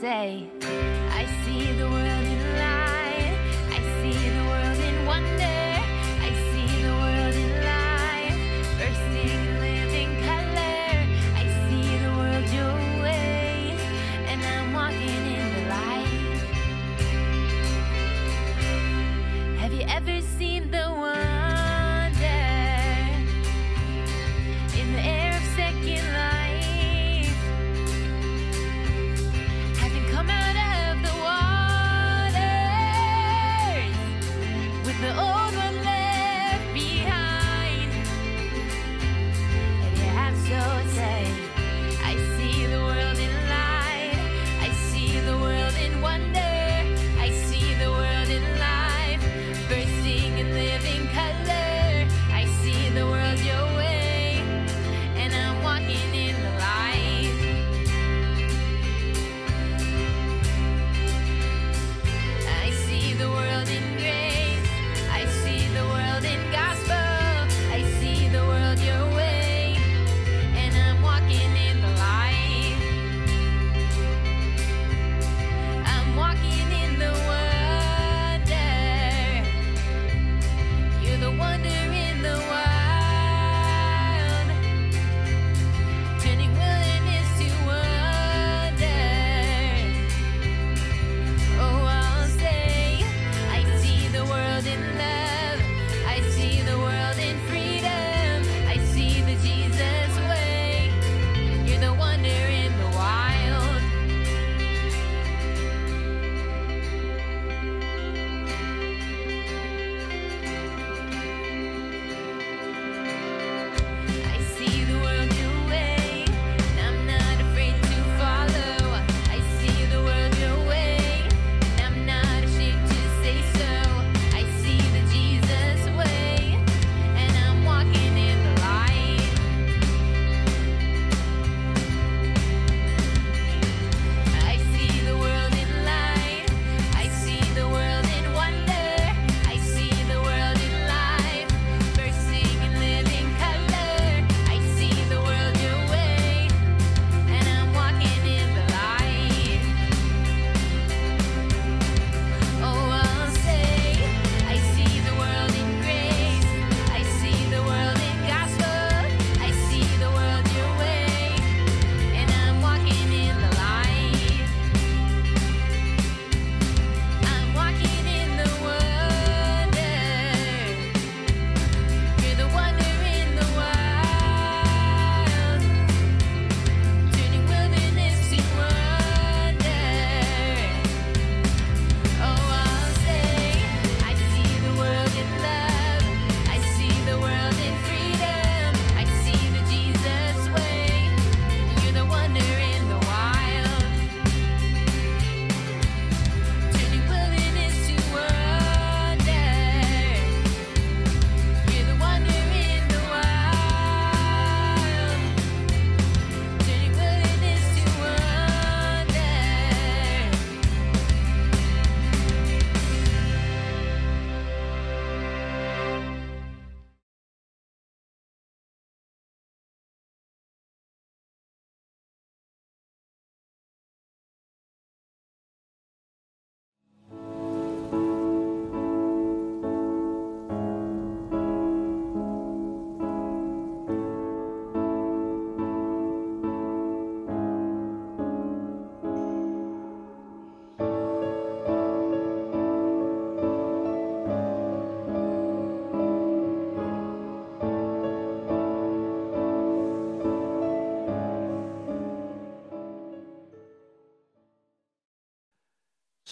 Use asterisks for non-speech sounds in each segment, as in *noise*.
say, I see the world.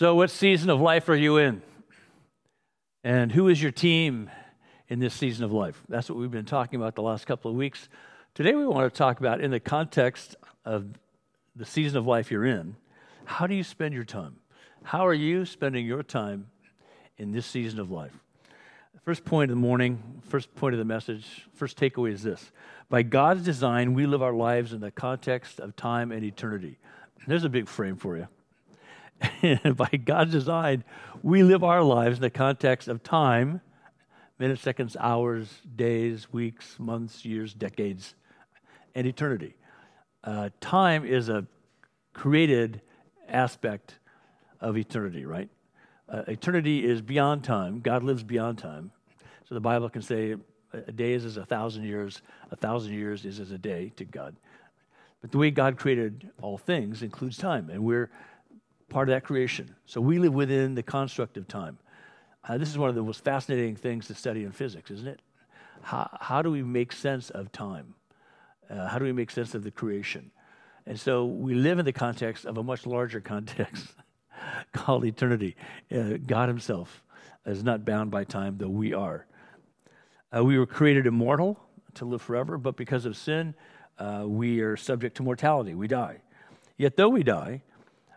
So, what season of life are you in? And who is your team in this season of life? That's what we've been talking about the last couple of weeks. Today, we want to talk about, in the context of the season of life you're in, how do you spend your time? How are you spending your time in this season of life? First point of the morning, first point of the message, first takeaway is this By God's design, we live our lives in the context of time and eternity. There's a big frame for you. And *laughs* by God's design, we live our lives in the context of time minutes, seconds, hours, days, weeks, months, years, decades, and eternity. Uh, time is a created aspect of eternity, right? Uh, eternity is beyond time. God lives beyond time. So the Bible can say a day is as a thousand years, a thousand years is as a day to God. But the way God created all things includes time, and we're part of that creation. So we live within the construct of time. Uh, this is one of the most fascinating things to study in physics, isn't it? How, how do we make sense of time? Uh, how do we make sense of the creation? And so we live in the context of a much larger *laughs* context *laughs* called eternity. Uh, God Himself is not bound by time, though we are. Uh, we were created immortal to live forever, but because of sin, uh, we are subject to mortality. We die. Yet, though we die,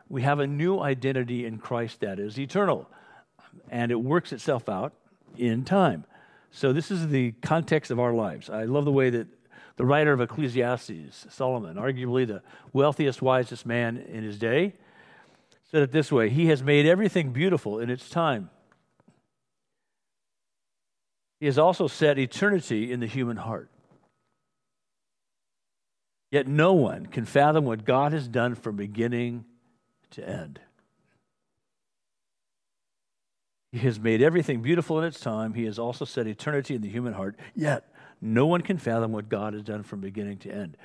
we have a new identity in Christ that is eternal, and it works itself out in time. So, this is the context of our lives. I love the way that the writer of Ecclesiastes, Solomon, arguably the wealthiest, wisest man in his day, said it this way He has made everything beautiful in its time. He has also set eternity in the human heart. Yet no one can fathom what God has done from beginning to end. He has made everything beautiful in its time. He has also set eternity in the human heart. Yet no one can fathom what God has done from beginning to end.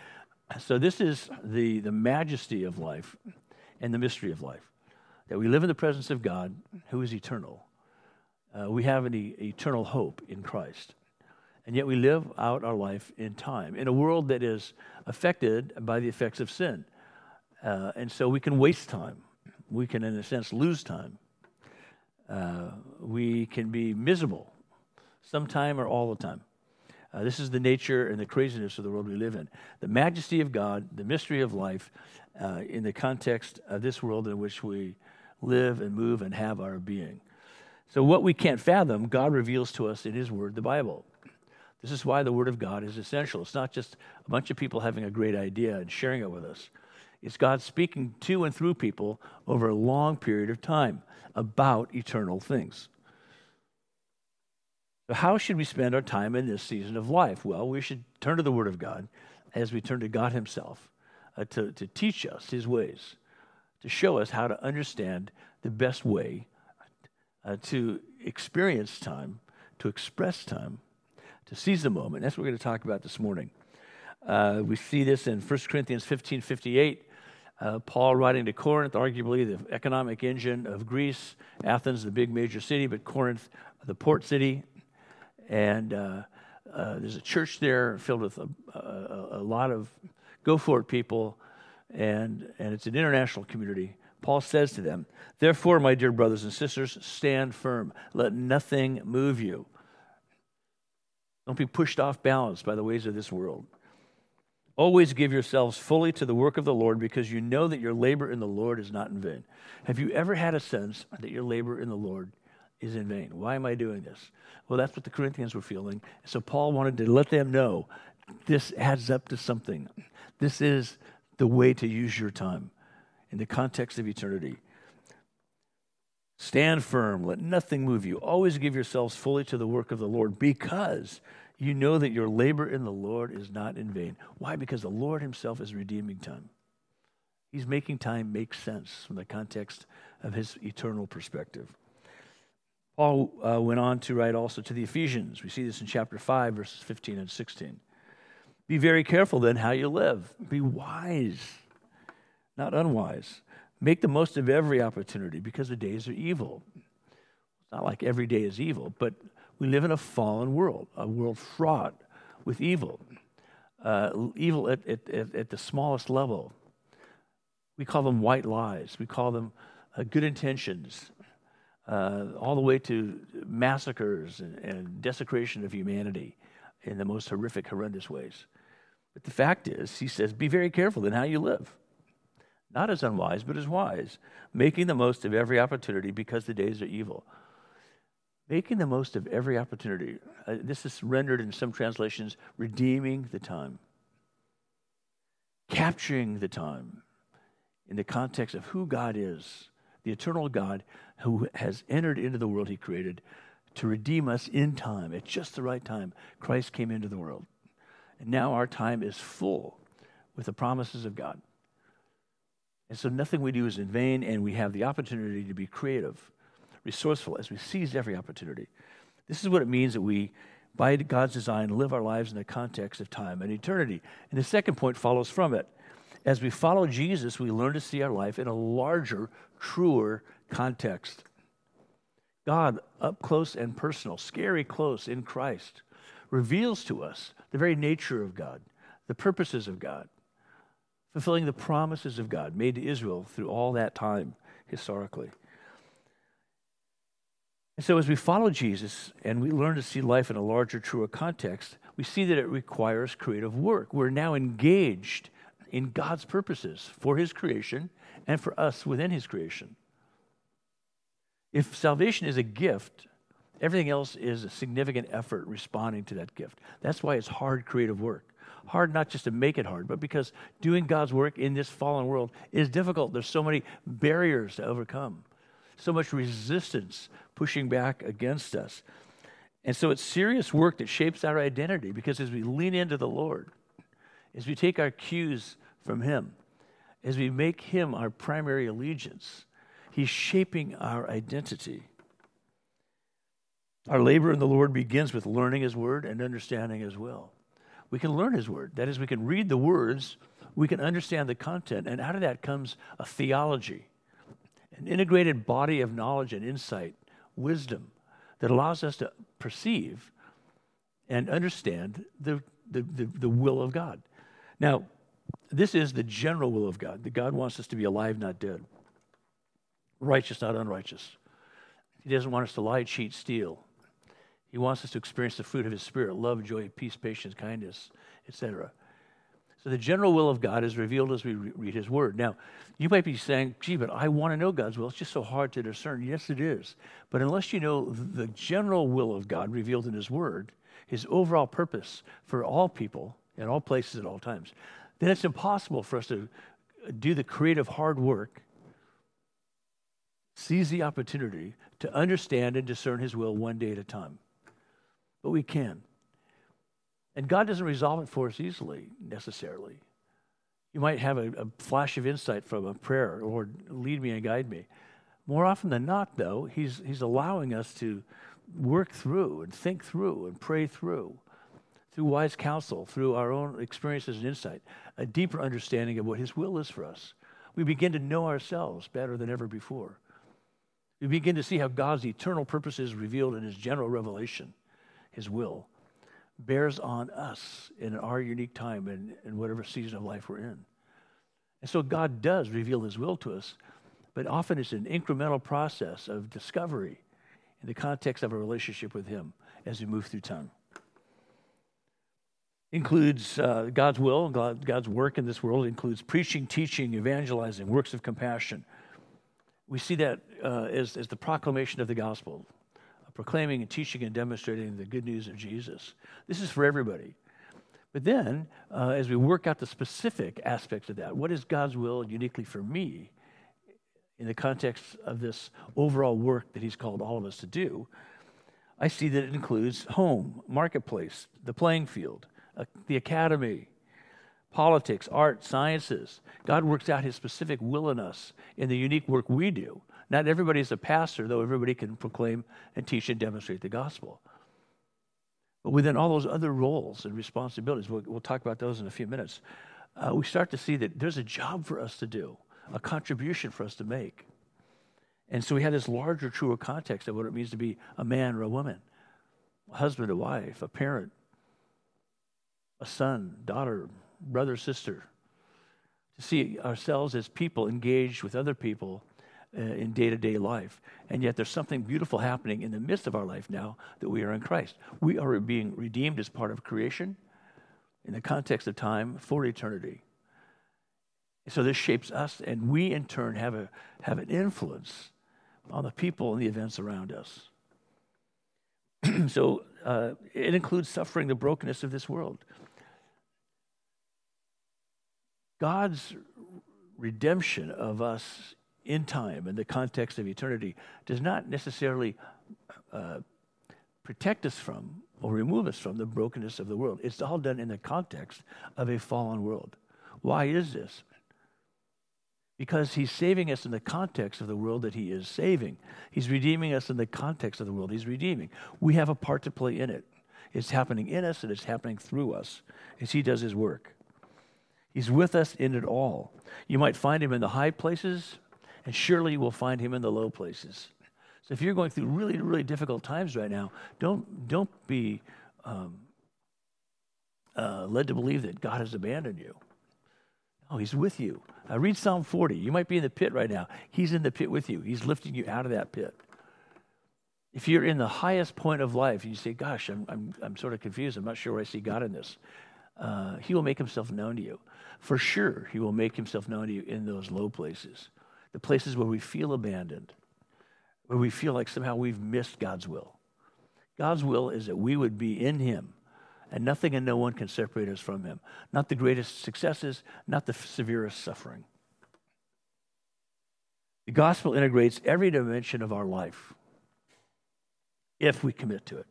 So, this is the, the majesty of life and the mystery of life that we live in the presence of God who is eternal. Uh, we have an e- eternal hope in Christ. And yet we live out our life in time, in a world that is affected by the effects of sin. Uh, and so we can waste time. We can, in a sense, lose time. Uh, we can be miserable sometime or all the time. Uh, this is the nature and the craziness of the world we live in. The majesty of God, the mystery of life, uh, in the context of this world in which we live and move and have our being. So, what we can't fathom, God reveals to us in His Word, the Bible. This is why the Word of God is essential. It's not just a bunch of people having a great idea and sharing it with us, it's God speaking to and through people over a long period of time about eternal things. So, how should we spend our time in this season of life? Well, we should turn to the Word of God as we turn to God Himself uh, to, to teach us His ways, to show us how to understand the best way uh, to experience time, to express time, to seize the moment. That's what we're going to talk about this morning. Uh, we see this in 1 Corinthians 15 58. Uh, Paul writing to Corinth, arguably the economic engine of Greece, Athens, the big major city, but Corinth, the port city. And uh, uh, there's a church there filled with a, a, a, lot of go for it people, and, and it's an international community. Paul says to them, Therefore, my dear brothers and sisters, stand firm. Let nothing move you. Don't be pushed off balance by the ways of this world. Always give yourselves fully to the work of the Lord because you know that your labor in the Lord is not in vain. Have you ever had a sense that your labor in the Lord is in vain? Why am I doing this? Well, that's what the Corinthians were feeling. So Paul wanted to let them know this adds up to something. This is the way to use your time in the context of eternity. Stand firm, let nothing move you. Always give yourselves fully to the work of the Lord because you know that your labor in the Lord is not in vain. Why? Because the Lord Himself is redeeming time. He's making time make sense from the context of His eternal perspective. Paul uh, went on to write also to the Ephesians. We see this in chapter 5, verses 15 and 16. Be very careful then how you live. Be wise not unwise. Make the most of every opportunity because the days are evil. It's not like every day is evil, but we live in a fallen world, a world fraught with evil, uh, evil at, at, at, the smallest level. We call them white lies, we call them uh, good intentions, uh, all the way to massacres and, and desecration of humanity in the most horrific, horrendous ways. But the fact is, he says, be very careful in how you live not as unwise, but as wise, making the most of every opportunity because the days are evil. Making the most of every opportunity. Uh, this is rendered in some translations redeeming the time, capturing the time in the context of who God is, the eternal God who has entered into the world he created to redeem us in time. At just the right time, Christ came into the world. And now our time is full with the promises of God. And so nothing we do is in vain, and we have the opportunity to be creative, resourceful as we seize every opportunity. This is what it means that we, by God's design, live our lives in the context of time and eternity. And the second point follows from it. As we follow Jesus, we learn to see our life in a larger, truer context. God, up close and personal, scary close in Christ, reveals to us the very nature of God, the purposes of God, fulfilling the promises of God made to Israel through all that time historically. And so, as we follow Jesus and we learn to see life in a larger, truer context, we see that it requires creative work. We're now engaged in God's purposes for His creation and for us within His creation. If salvation is a gift, everything else is a significant effort responding to that gift. That's why it's hard creative work. Hard not just to make it hard, but because doing God's work in this fallen world is difficult. There's so many barriers to overcome, so much resistance pushing back against us. And so it's serious work that shapes our identity because as we lean into the Lord, as we take our cues from Him, as we make Him our primary allegiance, He's shaping our identity. Our labor in the Lord begins with learning His Word and understanding His will. We can learn His Word. That is, we can read the words, we can understand the content, and out of that comes a theology, an integrated body of knowledge and insight, wisdom that allows us to perceive and understand the, the, the, the will of God. Now, this is the general will of God, that God wants us to be alive, not dead righteous, not unrighteous. He doesn't want us to lie, cheat, steal. He wants us to experience the fruit of His Spirit love, joy, peace, patience, kindness, etc. So the general will of God is revealed as we re- read His Word. Now, you might be saying, gee, but I want to know God's will. It's just so hard to discern. Yes, it is. But unless you know the general will of God revealed in His Word, His overall purpose for all people, in all places, at all times, then it's impossible for us to uh, do the creative hard work seize the opportunity to understand and discern His will one day at a time. But we can. And God doesn't resolve it for us easily, necessarily. You might have a, a flash of insight from a prayer, Lord, lead me and guide me. More often than not, though, he's, he's allowing us to work through and think through and pray through, through wise counsel, through our own experiences and insight, a deeper understanding of what His will is for us. We begin to know ourselves better than ever before. We begin to see how God's eternal purposes revealed in his general revelation, his will, bears on us in our unique time and in whatever season of life we're in. And so God does reveal his will to us, but often it's an incremental process of discovery in the context of a relationship with him as we move through time. Includes uh, God's will, God, God's work in this world includes preaching, teaching, evangelizing, works of compassion, we see that uh, as, as the proclamation of the gospel, proclaiming and teaching and demonstrating the good news of Jesus. This is for everybody. But then, uh, as we work out the specific aspects of that, what is God's will uniquely for me in the context of this overall work that He's called all of us to do? I see that it includes home, marketplace, the playing field, uh, the academy, politics, art, sciences. God works out his specific will in us in the unique work we do. Not everybody is a pastor, though everybody can proclaim and teach and demonstrate the gospel. But within all those other roles and responsibilities, we'll, we'll talk about those in a few minutes, uh, we start to see that there's a job for us to do, a contribution for us to make. And so we have this larger, truer context of what it means to be a man or a woman, a husband, a wife, a parent, a son, daughter, brother, sister, to see ourselves as people engaged with other people uh, in day to day life. And yet there's something beautiful happening in the midst of our life now that we are in Christ. We are being redeemed as part of creation in the context of time for eternity. So this shapes us, and we in turn have, a, have an influence on the people and the events around us. *clears throat* so uh, it includes suffering the brokenness of this world. God's redemption of us in time, in the context of eternity, does not necessarily uh, protect us from or remove us from the brokenness of the world. It's all done in the context of a fallen world. Why is this? because he's saving us in the context of the world that he is saving. He's redeeming us in the context of the world he's redeeming. We have a part to play in it. It's happening in us and it's happening through us as he does his work. He's with us in it all. You might find him in the high places, and surely you will find him in the low places. So if you're going through really, really difficult times right now, don't, don't be um, uh, led to believe that God has abandoned you. Oh, he's with you. Uh, read Psalm 40. You might be in the pit right now. He's in the pit with you. He's lifting you out of that pit. If you're in the highest point of life, and you say, Gosh, I'm, I'm, I'm sort of confused. I'm not sure where I see God in this. Uh, he will make himself known to you. For sure, he will make himself known to you in those low places, the places where we feel abandoned, where we feel like somehow we've missed God's will. God's will is that we would be in him and nothing and no one can separate us from him. Not the greatest successes, not the severest suffering. The gospel integrates every dimension of our life if we commit to it.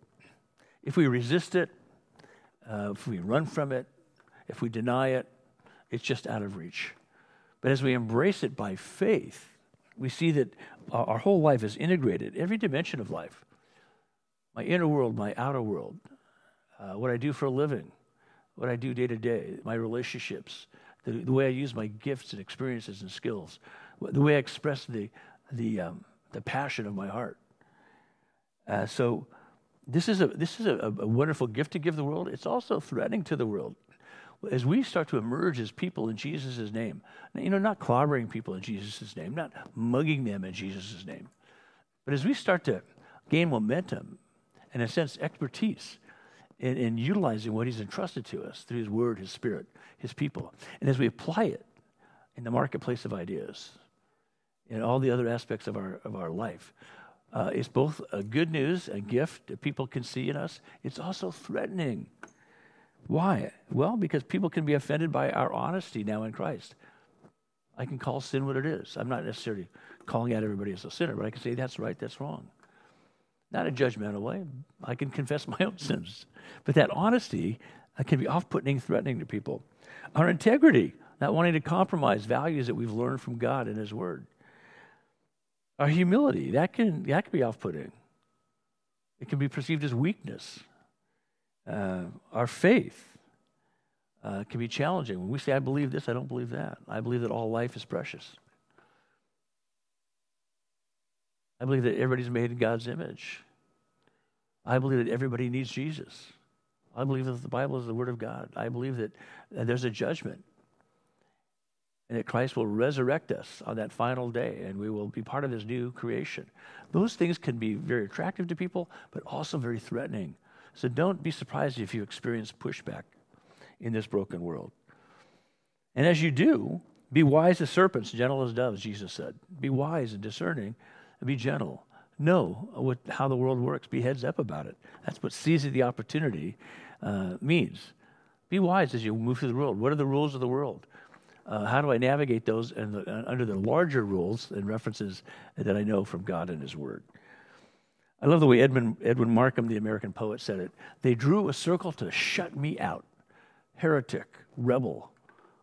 If we resist it, uh, if we run from it, if we deny it, it's just out of reach. But as we embrace it by faith, we see that our whole life is integrated, every dimension of life my inner world, my outer world, uh, what I do for a living, what I do day to day, my relationships, the, the, way I use my gifts and experiences and skills, the way I express the, the, um, the passion of my heart. Uh, so this is, a, this is a, a wonderful gift to give the world. It's also threatening to the world. As we start to emerge as people in Jesus' name, you know, not clobbering people in Jesus' name, not mugging them in Jesus' name, but as we start to gain momentum and, in a sense, expertise in, in utilizing what He's entrusted to us through His Word, His Spirit, His people. And as we apply it in the marketplace of ideas, in all the other aspects of our, of our life, uh, it's both a good news, a gift that people can see in us. It's also threatening. Why? Well, because people can be offended by our honesty now in Christ. I can call sin what it is. I'm not necessarily calling out everybody as a sinner, but I can say that's right, that's wrong. Not a judgmental way. I can confess my own sins. But that honesty uh, can be off putting, threatening to people. Our integrity, not wanting to compromise values that we've learned from God and His Word. Our humility, that can, that can be off putting. It can be perceived as weakness. Uh, our faith uh, can be challenging. When we say, I believe this, I don't believe that. I believe that all life is precious. I believe that everybody's made in God's image. I believe that everybody needs Jesus. I believe that the Bible is the Word of God. I believe that, there's a judgment and that Christ will resurrect us on that final day and we will be part of his new creation. Those things can be very attractive to people, but also very threatening. So don't be surprised if you experience pushback in this broken world. And as you do, be wise as serpents, gentle as doves, Jesus said. Be wise and discerning be gentle. Know what, how the world works. Be heads up about it. That's what seizing the opportunity uh, means. Be wise as you move through the world. What are the rules of the world? Uh, how do I navigate those and uh, under the larger rules and references that I know from God and His Word? I love the way Edmund, Edwin Markham, the American poet, said it. They drew a circle to shut me out, heretic, rebel,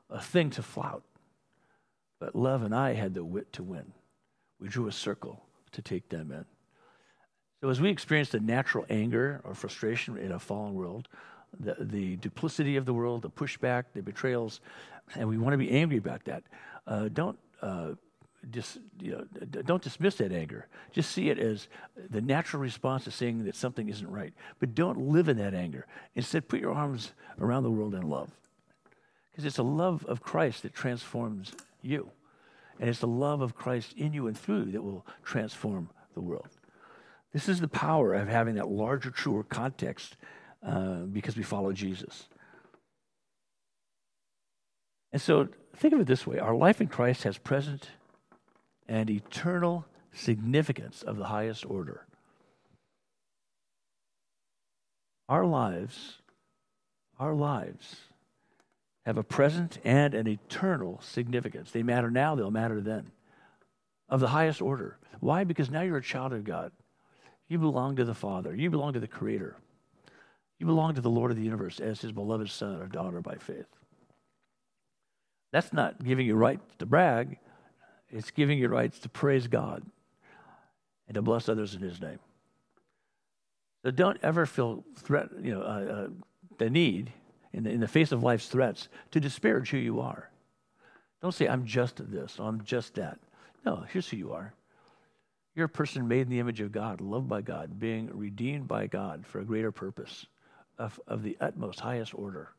a thing to flout. But love and I had the wit to win. We drew a circle to take them in. So, as we experience the natural anger or frustration in a fallen world, the, the duplicity of the world, the pushback, the betrayals, and we want to be angry about that, uh, don't, uh, dis, you know, don't dismiss that anger. Just see it as the natural response to saying that something isn't right. But don't live in that anger. Instead, put your arms around the world in love. Because it's the love of Christ that transforms you. And it's the love of Christ in you and through you that will transform the world. This is the power of having that larger, truer context uh, because we follow Jesus. And so think of it this way our life in Christ has present and eternal significance of the highest order. Our lives, our lives have a present and an eternal significance. They matter now, they'll matter then. Of the highest order. Why? Because now you're a child of God. You belong to the Father, you belong to the Creator, you belong to the Lord of the universe as His beloved son or daughter by faith. That's not giving you right to brag. It's giving you rights to praise God and to bless others in His name. So don't ever feel threat, you know, uh, uh, the need in the, in the face of life's threats to disparage who you are. Don't say, I'm just this, I'm just that. No, here's who you are. You're a person made in the image of God, loved by God, being redeemed by God for a greater purpose of, of the utmost, highest order.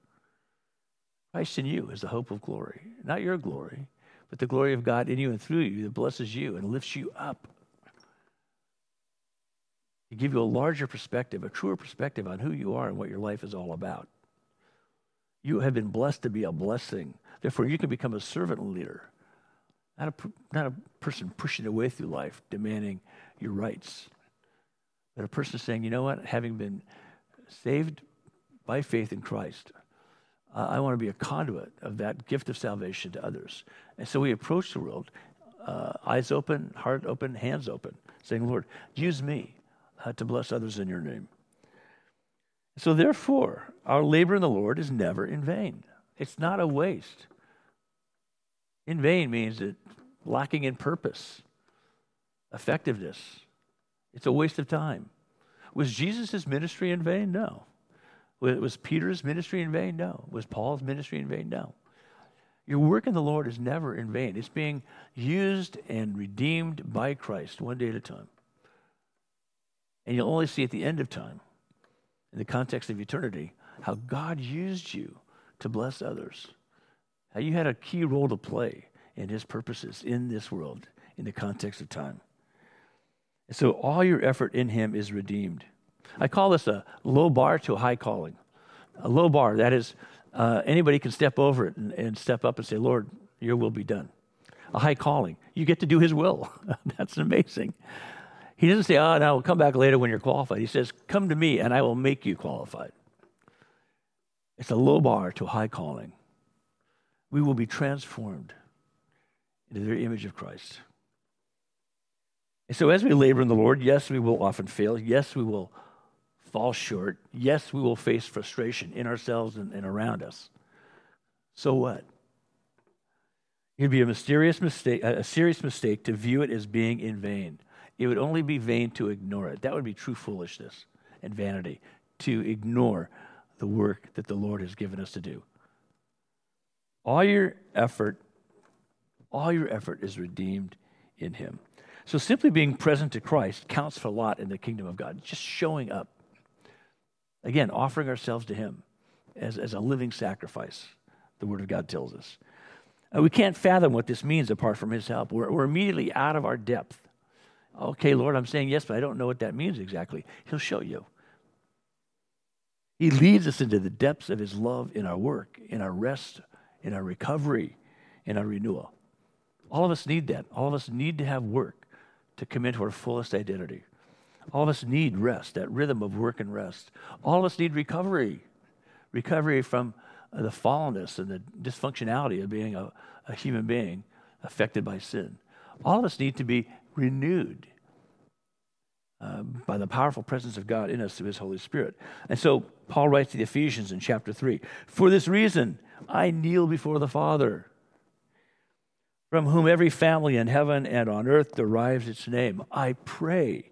Christ in you is the hope of glory, not your glory, but the glory of God in you and through you that blesses you and lifts you up. To give you a larger perspective, a truer perspective on who you are and what your life is all about. You have been blessed to be a blessing. Therefore, you can become a servant leader, not a, not a person pushing their way through life, demanding your rights, but a person saying, you know what, having been saved by faith in Christ, uh, I want to be a conduit of that gift of salvation to others. And so we approach the world, uh, eyes open, heart open, hands open, saying, Lord, use me uh, to bless others in your name. So therefore, our labor in the Lord is never in vain. It's not a waste. In vain means that lacking in purpose, effectiveness. It's a waste of time. Was Jesus' ministry in vain? No. Was Peter's ministry in vain? No. Was Paul's ministry in vain? No. Your work in the Lord is never in vain. It's being used and redeemed by Christ one day at a time. And you'll only see at the end of time, in the context of eternity, how God used you to bless others. How you had a key role to play in his purposes in this world, in the context of time. And so all your effort in him is redeemed. I call this a low bar to a high calling. A low bar, that is, uh, anybody can step over it and, and step up and say, Lord, your will be done. A high calling. You get to do his will. *laughs* That's amazing. He doesn't say, oh, no, we'll come back later when you're qualified. He says, come to me and I will make you qualified. It's a low bar to a high calling. We will be transformed into the image of Christ. And so, as we labor in the Lord, yes, we will often fail. Yes, we will fall short. Yes, we will face frustration in ourselves and, and around us. So what? It'd be a mysterious mistake, a serious mistake to view it as being in vain. It would only be vain to ignore it. That would be true foolishness and vanity to ignore the work that the Lord has given us to do. All your effort, all your effort is redeemed in Him. So simply being present to Christ counts for a lot in the kingdom of God. Just showing up. Again, offering ourselves to Him as, as a living sacrifice, the Word of God tells us. And we can't fathom what this means apart from His help. We're, we're immediately out of our depth. Okay, Lord, I'm saying yes, but I don't know what that means exactly. He'll show you. He leads us into the depths of His love in our work, in our rest, in our recovery, in our renewal. All of us need that. All of us need to have work to come into our fullest identity. All of us need rest, that rhythm of work and rest. All of us need recovery, recovery from uh, the fallenness and the dysfunctionality of being a, a human being affected by sin. All of us need to be renewed uh, by the powerful presence of God in us through his Holy Spirit. And so Paul writes to the Ephesians in chapter 3 For this reason, I kneel before the Father, from whom every family in heaven and on earth derives its name. I pray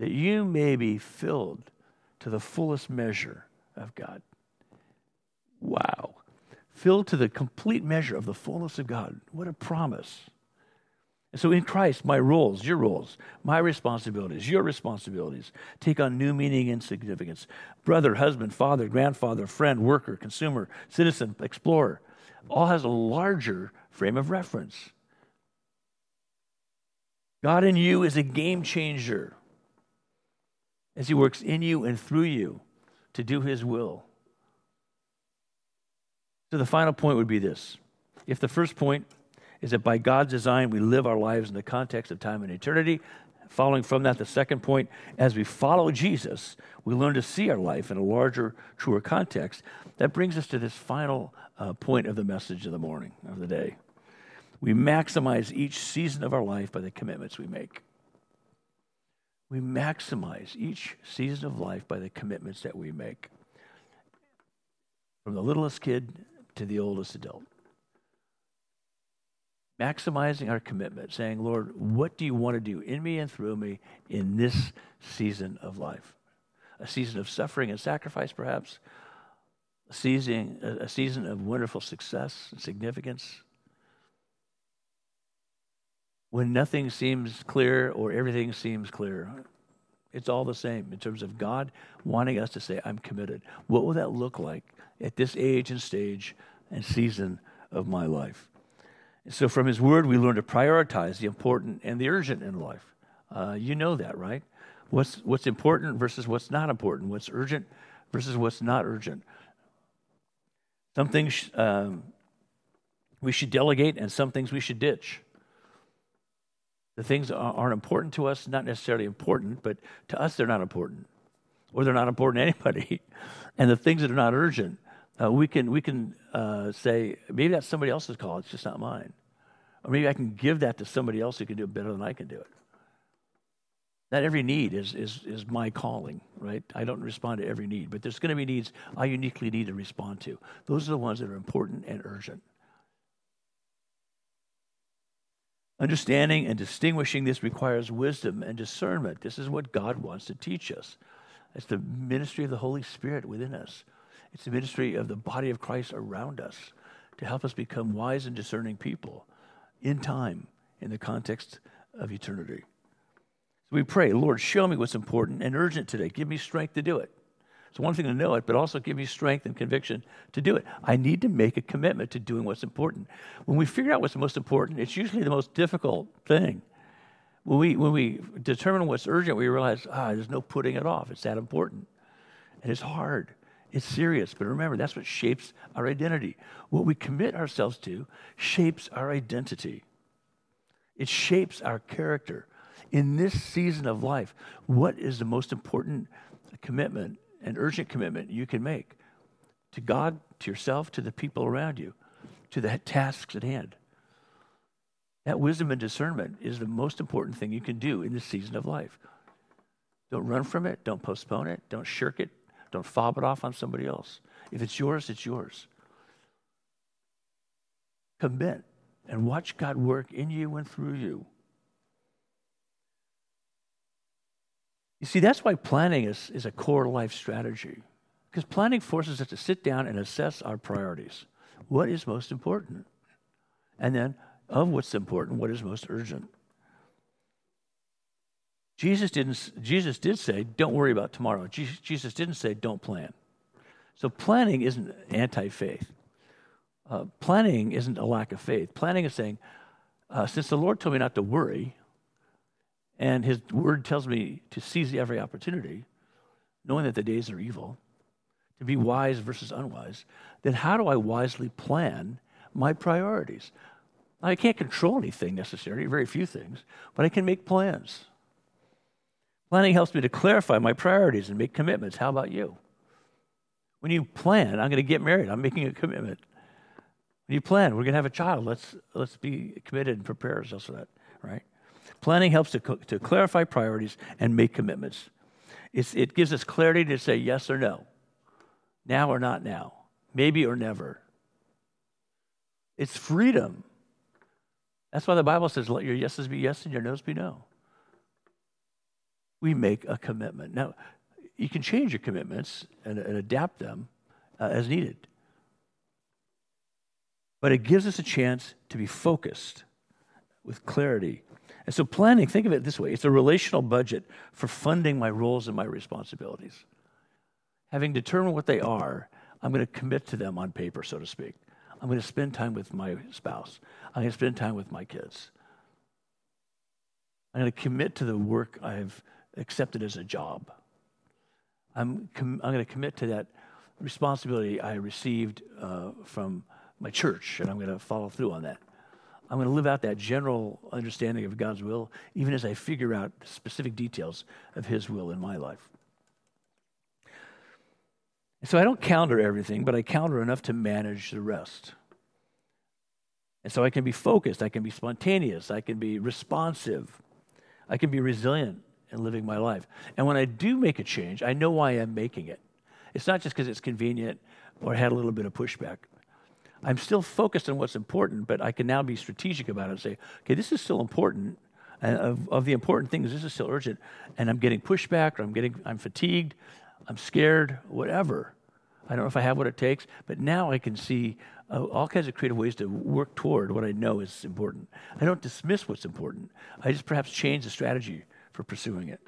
that you may be filled to the fullest measure of God. Wow. Filled to the complete measure of the fullness of God. What a promise. And so in Christ, my roles, your roles, my responsibilities, your responsibilities take on new meaning and significance. Brother, husband, father, grandfather, friend, worker, consumer, citizen, explorer, all has a larger frame of reference. God in you is a game changer as He works in you and through you to do His will. So the final point would be this. If the first point is that by God's design, we live our lives in the context of time and eternity. Following from that, the second point, as we follow Jesus, we learn to see our life in a larger, truer context. That brings us to this final uh, point of the message of the morning, of the day. We maximize each season of our life by the commitments we make. We maximize each season of life by the commitments that we make. From the littlest kid to the oldest adult maximizing our commitment, saying, Lord, what do you want to do in me and through me in this season of life? A season of suffering and sacrifice, perhaps, a season, a season of wonderful success and significance. When nothing seems clear or everything seems clear, it's all the same in terms of God wanting us to say, I'm committed. What will that look like at this age and stage and season of my life? So, from his word, we learn to prioritize the important and the urgent in life. Uh, you know that, right? What's, what's important versus what's not important, what's urgent versus what's not urgent. Some things um, we should delegate, and some things we should ditch. The things aren't important to us, not necessarily important, but to us, they're not important, or they're not important to anybody. *laughs* And the things that are not urgent, uh, we can, we can uh, say, maybe that's somebody else's call, it's just not mine. Or maybe I can give that to somebody else who can do it better than I can do it. Not every need is, is, is my calling, right? I don't respond to every need, but there's going to be needs I uniquely need to respond to. Those are the ones that are important and urgent. Understanding and distinguishing this requires wisdom and discernment. This is what God wants to teach us. It's the ministry of the Holy Spirit within us. It's the ministry of the body of Christ around us to help us become wise and discerning people in time in the context of eternity. So we pray, Lord, show me what's important and urgent today. Give me strength to do it. It's one thing to know it, but also give me strength and conviction to do it. I need to make a commitment to doing what's important. When we figure out what's most important, it's usually the most difficult thing. When we, when we determine what's urgent, we realize, ah, there's no putting it off. It's that important. And it's hard. It's serious, but remember, that's what shapes our identity. What we commit ourselves to shapes our identity, it shapes our character. In this season of life, what is the most important commitment and urgent commitment you can make to God, to yourself, to the people around you, to the tasks at hand? That wisdom and discernment is the most important thing you can do in this season of life. Don't run from it. Don't postpone it. Don't shirk it. Don't fob it off on somebody else. If it's yours, it's yours. Commit and watch God work in you and through you. You see, that's why planning is, is a core life strategy. Because planning forces us to sit down and assess our priorities. What is most important? And then, of what's important, what is most urgent? Jesus didn't Jesus did say, don't worry about tomorrow. Jesus didn't say, don't plan. So planning isn't anti-faith. Uh, planning isn't a lack of faith. Planning is saying, uh, since the Lord told me not to worry, and His Word tells me to seize every opportunity, knowing that the days are evil, to be wise versus unwise, then how do I wisely plan my priorities? I can't control anything necessarily, very few things, but I can make plans. Planning helps me to clarify my priorities and make commitments. How about you? When you plan, I'm going to get married, I'm making a commitment. When you plan, we're going to have a child, let's, let's be committed and prepare ourselves for that, right? Planning helps to, to clarify priorities and make commitments. It's, it gives us clarity to say yes or no, now or not now, maybe or never. It's freedom. That's why the Bible says, let your yeses be yes and your noes be no we make a commitment. Now, you can change your commitments and, and adapt them uh, as needed. But it gives us a chance to be focused with clarity. And so, planning, think of it this way it's a relational budget for funding my roles and my responsibilities. Having determined what they are, I'm going to commit to them on paper, so to speak. I'm going to spend time with my spouse. I'm going to spend time with my kids. I'm going to commit to the work I've accepted as a job. I'm, com- I'm going to commit to that responsibility I received uh, from my church, and I'm going to follow through on that. I'm going to live out that general understanding of God's will, even as I figure out specific details of His will in my life. So I don't counter everything, but I counter enough to manage the rest. And so I can be focused, I can be spontaneous, I can be responsive, I can be resilient in living my life. And when I do make a change, I know why I'm making it. It's not just because it's convenient or I had a little bit of pushback. I'm still focused on what's important, but I can now be strategic about it and say, okay, this is still important. And of, of the important things, this is still urgent. And I'm getting pushback or I'm getting I'm fatigued, I'm scared, whatever. I don't know if I have what it takes, but now I can see uh, all kinds of creative ways to work toward what I know is important. I don't dismiss what's important. I just perhaps change the strategy for pursuing it.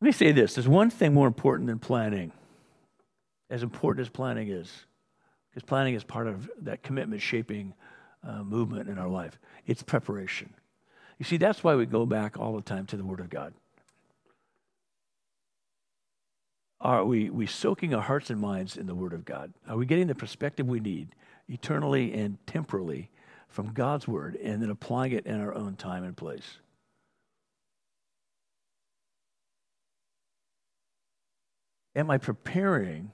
Let me say this there's one thing more important than planning, as important as planning is, because planning is part of that commitment shaping uh, movement in our life. It's preparation. You see, that's why we go back all the time to the Word of God. Are we, we soaking our hearts and minds in the Word of God? Are we getting the perspective we need, eternally and temporally, from God's Word, and then applying it in our own time and place? Am I preparing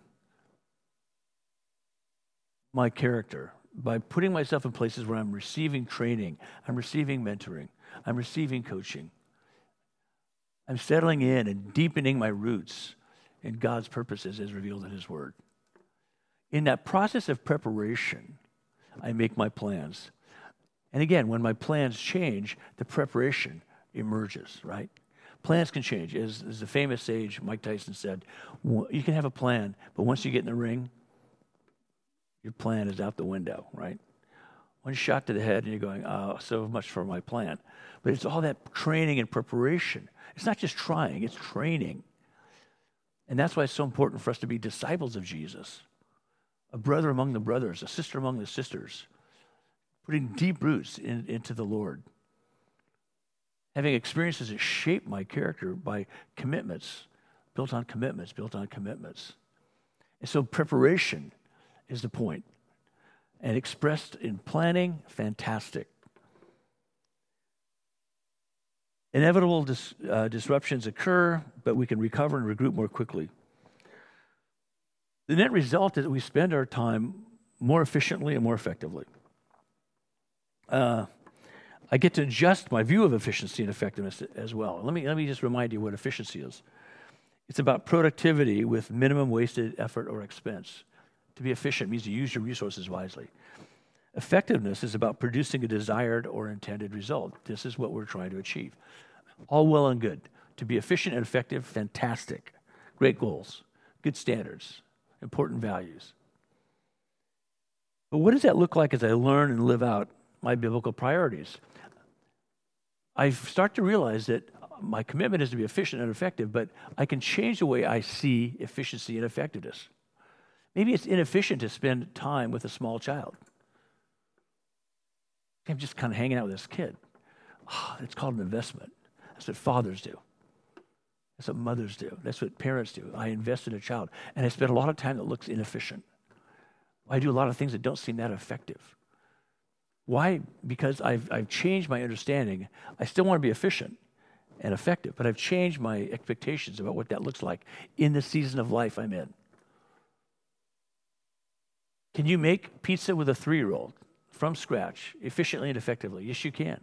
my character by putting myself in places where I'm receiving training, I'm receiving mentoring, I'm receiving coaching? I'm settling in and deepening my roots in God's purposes as revealed in His Word. In that process of preparation, I make my plans. And again, when my plans change, the preparation emerges, right? Plans can change. As, as the famous sage Mike Tyson said, you can have a plan, but once you get in the ring, your plan is out the window, right? One shot to the head, and you're going, oh, so much for my plan. But it's all that training and preparation. It's not just trying, it's training. And that's why it's so important for us to be disciples of Jesus, a brother among the brothers, a sister among the sisters, putting deep roots in, into the Lord having experiences that shape my character by commitments, built on commitments, built on commitments. And so preparation is the point. And expressed in planning, fantastic. Inevitable dis, uh, disruptions occur, but we can recover and regroup more quickly. The net result is that we spend our time more efficiently and more effectively. Uh, I get to adjust my view of efficiency and effectiveness as well. Let me, let me just remind you what efficiency is it's about productivity with minimum wasted effort or expense. To be efficient means to use your resources wisely. Effectiveness is about producing a desired or intended result. This is what we're trying to achieve. All well and good. To be efficient and effective, fantastic. Great goals, good standards, important values. But what does that look like as I learn and live out my biblical priorities? I start to realize that my commitment is to be efficient and effective, but I can change the way I see efficiency and effectiveness. Maybe it's inefficient to spend time with a small child. I'm just kind of hanging out with this kid. Oh, it's called an investment. That's what fathers do. That's what mothers do. That's what parents do. I invest in a child. And I spend a lot of time that looks inefficient. I do a lot of things that don't seem that effective. Why? Because I've, I've changed my understanding. I still want to be efficient and effective, but I've changed my expectations about what that looks like in the season of life I'm in. Can you make pizza with a three year old from scratch efficiently and effectively? Yes, you can.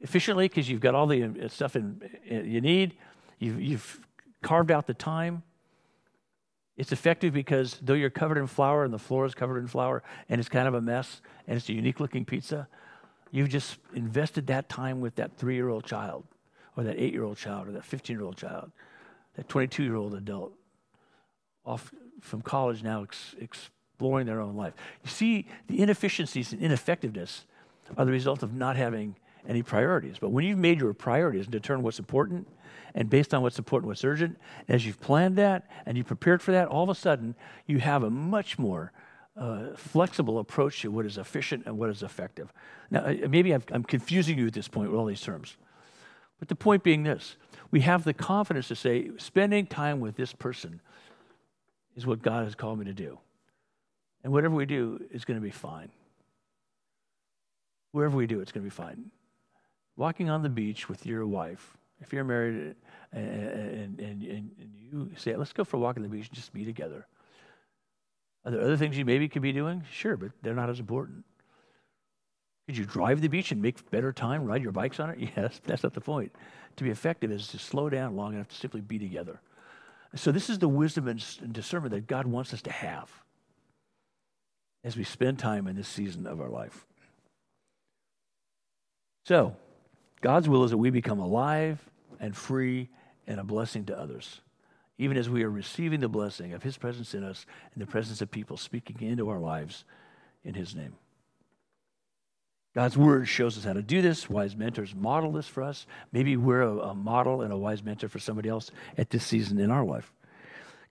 Efficiently, because you've got all the uh, stuff in, uh, you need, you've, you've carved out the time, it's effective because though you're covered in flour and the floor is covered in flour and it's kind of a mess and it's a unique looking pizza, you've just invested that time with that three year old child or that eight year old child or that 15 year old child, that 22 year old adult off from college now ex- exploring their own life. You see, the inefficiencies and ineffectiveness are the result of not having any priorities. But when you've made your priorities and determined what's important, and based on what's important, what's urgent, as you've planned that and you prepared for that, all of a sudden you have a much more uh, flexible approach to what is efficient and what is effective. Now, maybe i am confusing you at this point with all these terms. But the point being this we have the confidence to say, spending time with this person is what God has called me to do. And whatever we do is going to be fine. wherever we do, it's going to be fine. Walking on the beach with your wife, if you're married and, and, and, and you say, let's go for a walk on the beach and just be together. Are there other things you maybe could be doing? Sure, but they're not as important. Could you drive the beach and make better time, ride your bikes on it? *laughs* Yes, that's not the point. To be effective is to slow down long enough to simply be together. So, this is the wisdom and discernment that God wants us to have as we spend time in this season of our life. So, God's will is that we become alive and free and a blessing to others, even as we are receiving the blessing of His presence in us and the presence of people speaking into our lives in His name. God's word shows us how to do this. Wise mentors model this for us. Maybe we're a, a, model and a wise mentor for somebody else at this season in our life.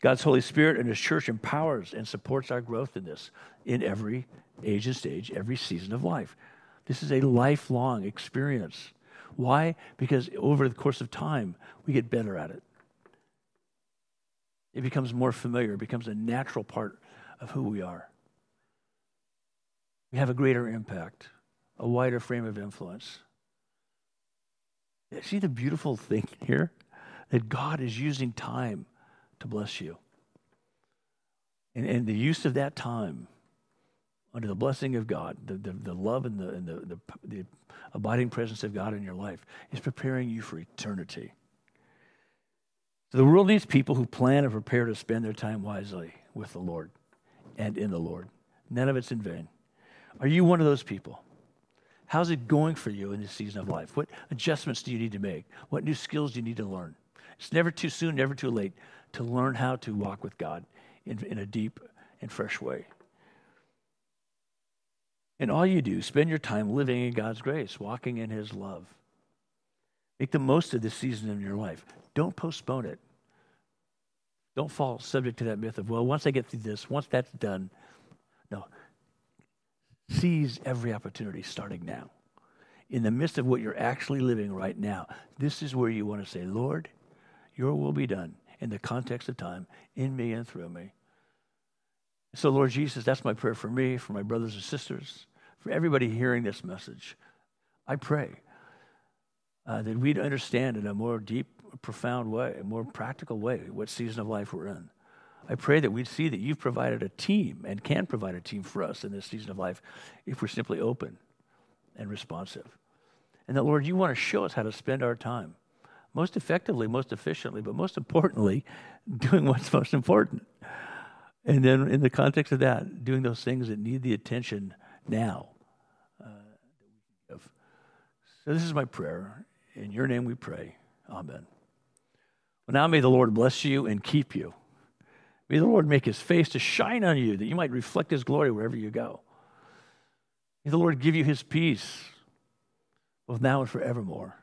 God's Holy Spirit and His church empowers and supports our growth in this in every age and stage, every season of life. This is a lifelong experience. Why? Because over the course of time, we get better at it. It becomes more familiar, it becomes a natural part of who we are. We have a greater impact a wider frame of influence. See the beautiful thing here? That God is using time to bless you. And, and the use of that time under the blessing of God, the, the, the love and, the, and the, the, the abiding presence of God in your life is preparing you for eternity. The world needs people who plan and prepare to spend their time wisely with the Lord and in the Lord. None of it's in vain. Are you one of those people? How's it going for you in this season of life? What adjustments do you need to make? What new skills do you need to learn? It's never too soon, never too late to learn how to walk with God in, in a deep and fresh way. And all you do, spend your time living in God's grace, walking in His love. Make the most of this season in your life. Don't postpone it. Don't fall subject to that myth of, well, once I get through this, once that's done. No, Seize every opportunity starting now. In the midst of what you're actually living right now, this is where you want to say, Lord, your will be done in the context of time, in me and through me. So, Lord Jesus, that's my prayer for me, for my brothers and sisters, for everybody hearing this message. I pray uh, that we'd understand in a more deep, profound way, a more practical way, what season of life we're in. I pray that we'd see that you've provided a team and can provide a team for us in this season of life if we're simply open and responsive. And that, Lord, you want to show us how to spend our time most effectively, most efficiently, but most importantly, *laughs* doing what's most important. And then, in the context of that, doing those things that need the attention now. Uh, so, this is my prayer. In your name we pray. Amen. Well, now may the Lord bless you and keep you. May the Lord make his face to shine on you, that you might reflect his glory wherever you go. May the Lord give you his peace, both now and forevermore.